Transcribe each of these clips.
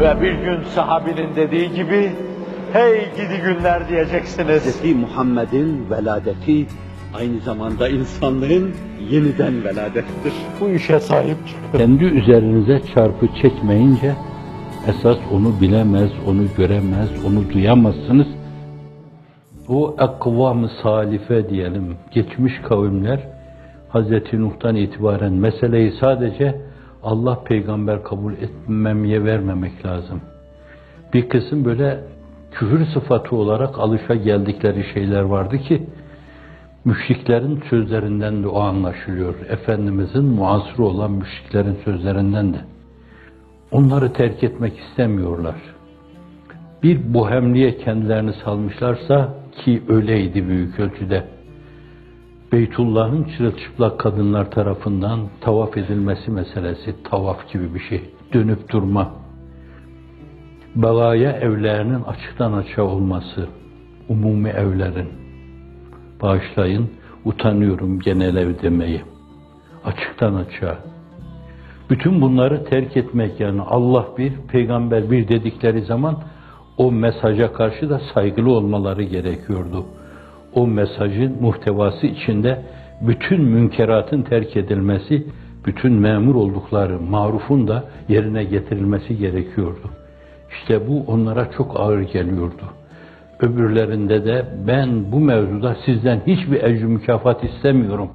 Ve bir gün sahabinin dediği gibi, hey gidi günler diyeceksiniz. Hz. Muhammed'in veladeti aynı zamanda insanlığın yeniden veladettir. Bu işe sahip çıkın. Kendi üzerinize çarpı çekmeyince esas onu bilemez, onu göremez, onu duyamazsınız. O ekvam-ı salife diyelim, geçmiş kavimler Hz. Nuh'tan itibaren meseleyi sadece Allah peygamber kabul etmemeye vermemek lazım. Bir kısım böyle küfür sıfatı olarak alışa geldikleri şeyler vardı ki müşriklerin sözlerinden de o anlaşılıyor. Efendimizin muasır olan müşriklerin sözlerinden de. Onları terk etmek istemiyorlar. Bir bohemliğe kendilerini salmışlarsa ki öyleydi büyük ölçüde. Beytullah'ın çırılçıplak kadınlar tarafından tavaf edilmesi meselesi, tavaf gibi bir şey, dönüp durma. Belaya evlerinin açıktan açığa olması, umumi evlerin, bağışlayın, utanıyorum genel ev demeyi, açıktan açığa. Bütün bunları terk etmek yani Allah bir, peygamber bir dedikleri zaman o mesaja karşı da saygılı olmaları gerekiyordu o mesajın muhtevası içinde bütün münkeratın terk edilmesi, bütün memur oldukları marufun da yerine getirilmesi gerekiyordu. İşte bu onlara çok ağır geliyordu. Öbürlerinde de ben bu mevzuda sizden hiçbir ecr mükafat istemiyorum.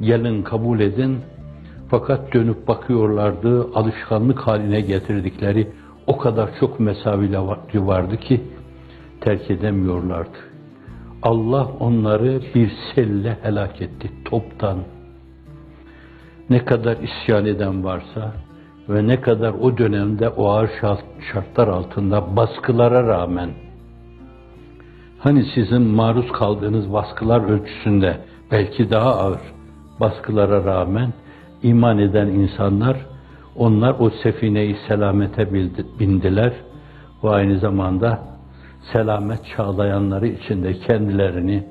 Gelin kabul edin. Fakat dönüp bakıyorlardı, alışkanlık haline getirdikleri o kadar çok mesavileri vardı ki terk edemiyorlardı. Allah onları bir selle helak etti toptan. Ne kadar isyan eden varsa ve ne kadar o dönemde o ağır şartlar altında baskılara rağmen hani sizin maruz kaldığınız baskılar ölçüsünde belki daha ağır baskılara rağmen iman eden insanlar onlar o sefineyi selamete bindiler ve aynı zamanda selamet çağlayanları içinde kendilerini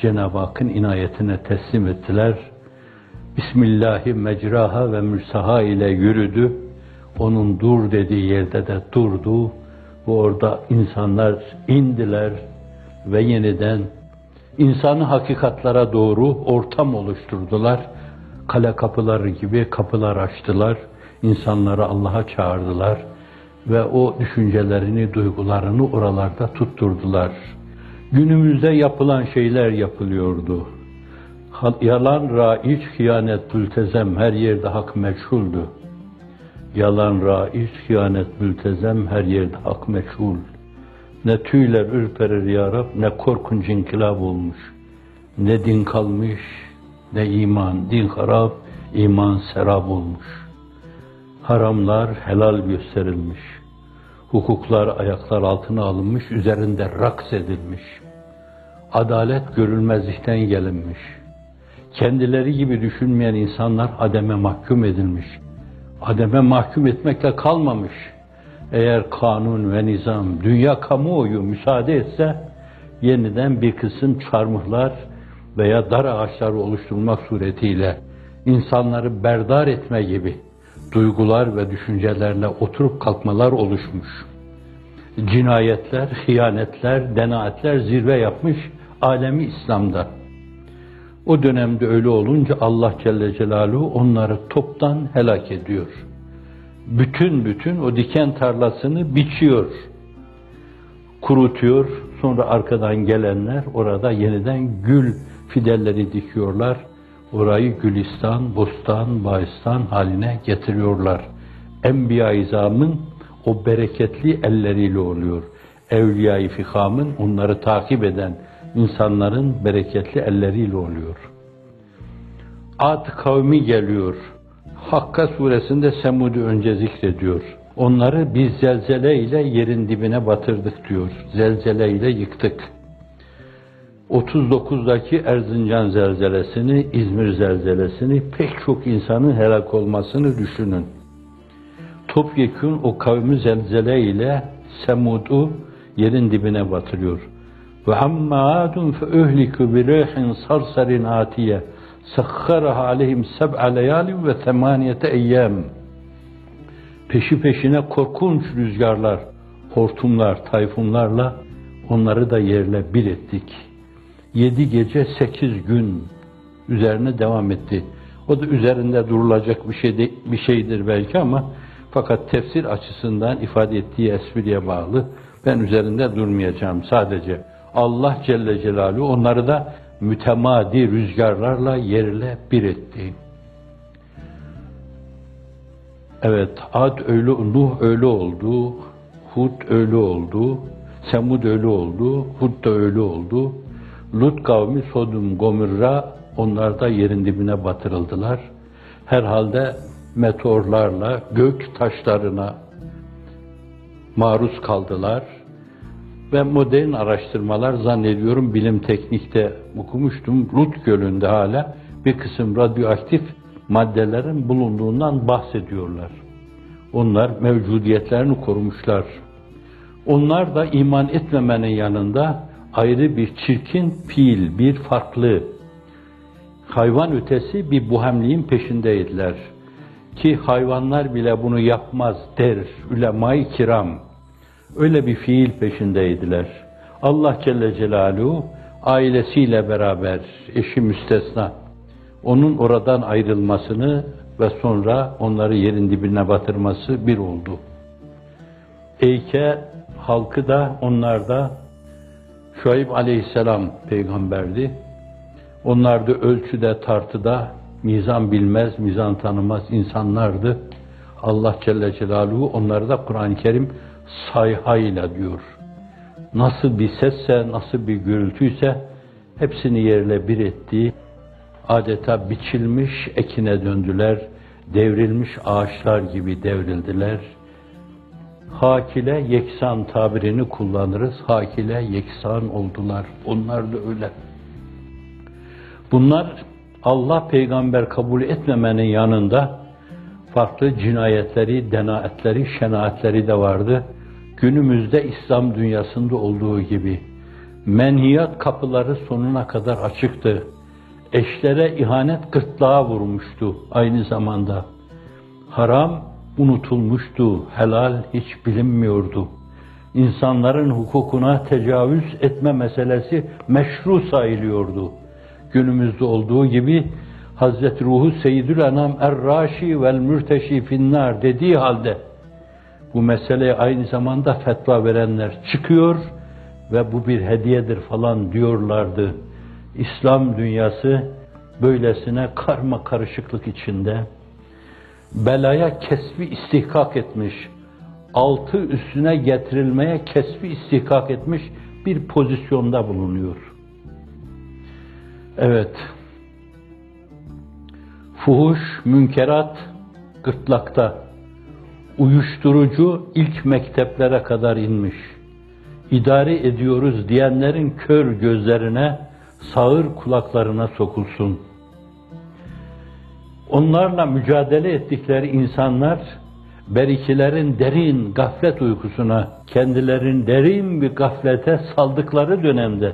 Cenab-ı Hakk'ın inayetine teslim ettiler. Bismillahi mecraha ve mürsaha ile yürüdü. Onun dur dediği yerde de durdu. Ve orada insanlar indiler ve yeniden insanı hakikatlara doğru ortam oluşturdular. Kale kapıları gibi kapılar açtılar. İnsanları Allah'a çağırdılar ve o düşüncelerini, duygularını oralarda tutturdular. Günümüzde yapılan şeyler yapılıyordu. Yalan, raiç, hıyanet, mültezem her yerde hak meçhuldü. Yalan, raiç, hıyanet, mültezem her yerde hak meçhul. Ne tüyler ürperir ya Rab, ne korkunç inkılap olmuş. Ne din kalmış, ne iman. Din harap, iman serap olmuş.'' haramlar helal gösterilmiş, hukuklar ayaklar altına alınmış, üzerinde raks edilmiş, adalet görülmezlikten gelinmiş, kendileri gibi düşünmeyen insanlar ademe mahkum edilmiş, ademe mahkum etmekle kalmamış, eğer kanun ve nizam, dünya kamuoyu müsaade etse, yeniden bir kısım çarmıhlar veya dar ağaçları oluşturmak suretiyle insanları berdar etme gibi duygular ve düşüncelerle oturup kalkmalar oluşmuş. Cinayetler, hıyanetler, denaetler zirve yapmış alemi İslam'da. O dönemde öyle olunca Allah Celle Celaluhu onları toptan helak ediyor. Bütün bütün o diken tarlasını biçiyor, kurutuyor. Sonra arkadan gelenler orada yeniden gül fidelleri dikiyorlar orayı gülistan, bostan, bağistan haline getiriyorlar. Enbiya-i İzam'ın o bereketli elleriyle oluyor. Evliya-i Fikam'ın onları takip eden insanların bereketli elleriyle oluyor. Ad kavmi geliyor. Hakka suresinde Semud'u önce zikrediyor. Onları biz zelzele ile yerin dibine batırdık diyor. Zelzele ile yıktık. 39'daki Erzincan zelzelesini, İzmir zelzelesini, pek çok insanın helak olmasını düşünün. Topyekun o kavmi zelzele ile Semud'u yerin dibine batırıyor. Ve amma adun fe uhliku bi rihin sarsarin atiye sakharaha aleyhim seb'a leyalin ve temaniyete eyyam. peşi peşine korkunç rüzgarlar, hortumlar, tayfunlarla onları da yerle bir ettik. Yedi gece sekiz gün üzerine devam etti. O da üzerinde durulacak bir şey de, bir şeydir belki ama fakat tefsir açısından ifade ettiği espriye bağlı. Ben üzerinde durmayacağım sadece. Allah Celle Celaluhu onları da mütemadi rüzgarlarla yerle bir etti. Evet, Ad öyle, Nuh öyle oldu, Hud öyle oldu, Semud öyle oldu, Hud da öyle oldu. Lut kavmi Sodom, Gomorra onlar da yerin dibine batırıldılar. Herhalde meteorlarla, gök taşlarına maruz kaldılar. Ve modern araştırmalar zannediyorum bilim teknikte okumuştum. Lut Gölü'nde hala bir kısım radyoaktif maddelerin bulunduğundan bahsediyorlar. Onlar mevcudiyetlerini korumuşlar. Onlar da iman etmemenin yanında ayrı bir çirkin fiil, bir farklı, hayvan ötesi bir buhemliğin peşindeydiler. Ki hayvanlar bile bunu yapmaz der ulema-i kiram. Öyle bir fiil peşindeydiler. Allah Celle Celaluhu ailesiyle beraber, eşi müstesna, onun oradan ayrılmasını ve sonra onları yerin dibine batırması bir oldu. Eyke halkı da onlar da Şuayb aleyhisselam peygamberdi. Onlar da ölçüde tartıda mizan bilmez, mizan tanımaz insanlardı. Allah Celle Celaluhu onları da Kur'an-ı Kerim sayhayla diyor. Nasıl bir sesse, nasıl bir gürültüyse hepsini yerle bir etti. Adeta biçilmiş ekine döndüler, devrilmiş ağaçlar gibi devrildiler. Hakile yeksan tabirini kullanırız. Hakile yeksan oldular. Onlar da öyle. Bunlar Allah peygamber kabul etmemenin yanında farklı cinayetleri, denaetleri, şenaatleri de vardı. Günümüzde İslam dünyasında olduğu gibi menhiyat kapıları sonuna kadar açıktı. Eşlere ihanet gırtlağa vurmuştu aynı zamanda. Haram unutulmuştu, helal hiç bilinmiyordu. İnsanların hukukuna tecavüz etme meselesi meşru sayılıyordu. Günümüzde olduğu gibi Hazreti Ruhu Seyyidül Enam Er-Raşi vel Mürteşi Finnar dediği halde bu meseleye aynı zamanda fetva verenler çıkıyor ve bu bir hediyedir falan diyorlardı. İslam dünyası böylesine karma karışıklık içinde belaya kesbi istihkak etmiş, altı üstüne getirilmeye kesbi istihkak etmiş bir pozisyonda bulunuyor. Evet, fuhuş, münkerat gırtlakta, uyuşturucu ilk mekteplere kadar inmiş. İdare ediyoruz diyenlerin kör gözlerine, sağır kulaklarına sokulsun. Onlarla mücadele ettikleri insanlar, berikilerin derin gaflet uykusuna, kendilerin derin bir gaflete saldıkları dönemde,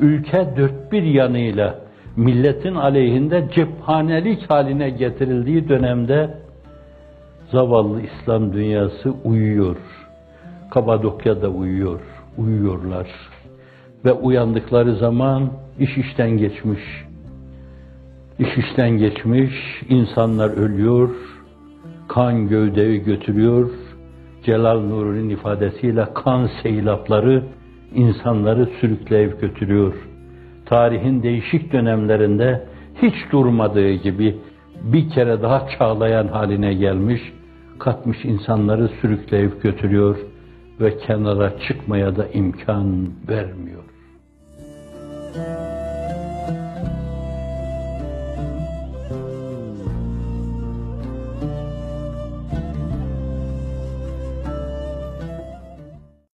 ülke dört bir yanıyla milletin aleyhinde cephanelik haline getirildiği dönemde zavallı İslam dünyası uyuyor. Kapadokya'da uyuyor, uyuyorlar. Ve uyandıkları zaman iş işten geçmiş. İş işten geçmiş, insanlar ölüyor, kan gövdeyi götürüyor, Celal Nuri'nin ifadesiyle kan seylapları insanları sürükleyip götürüyor. Tarihin değişik dönemlerinde hiç durmadığı gibi bir kere daha çağlayan haline gelmiş, katmış insanları sürükleyip götürüyor ve kenara çıkmaya da imkan vermiyor.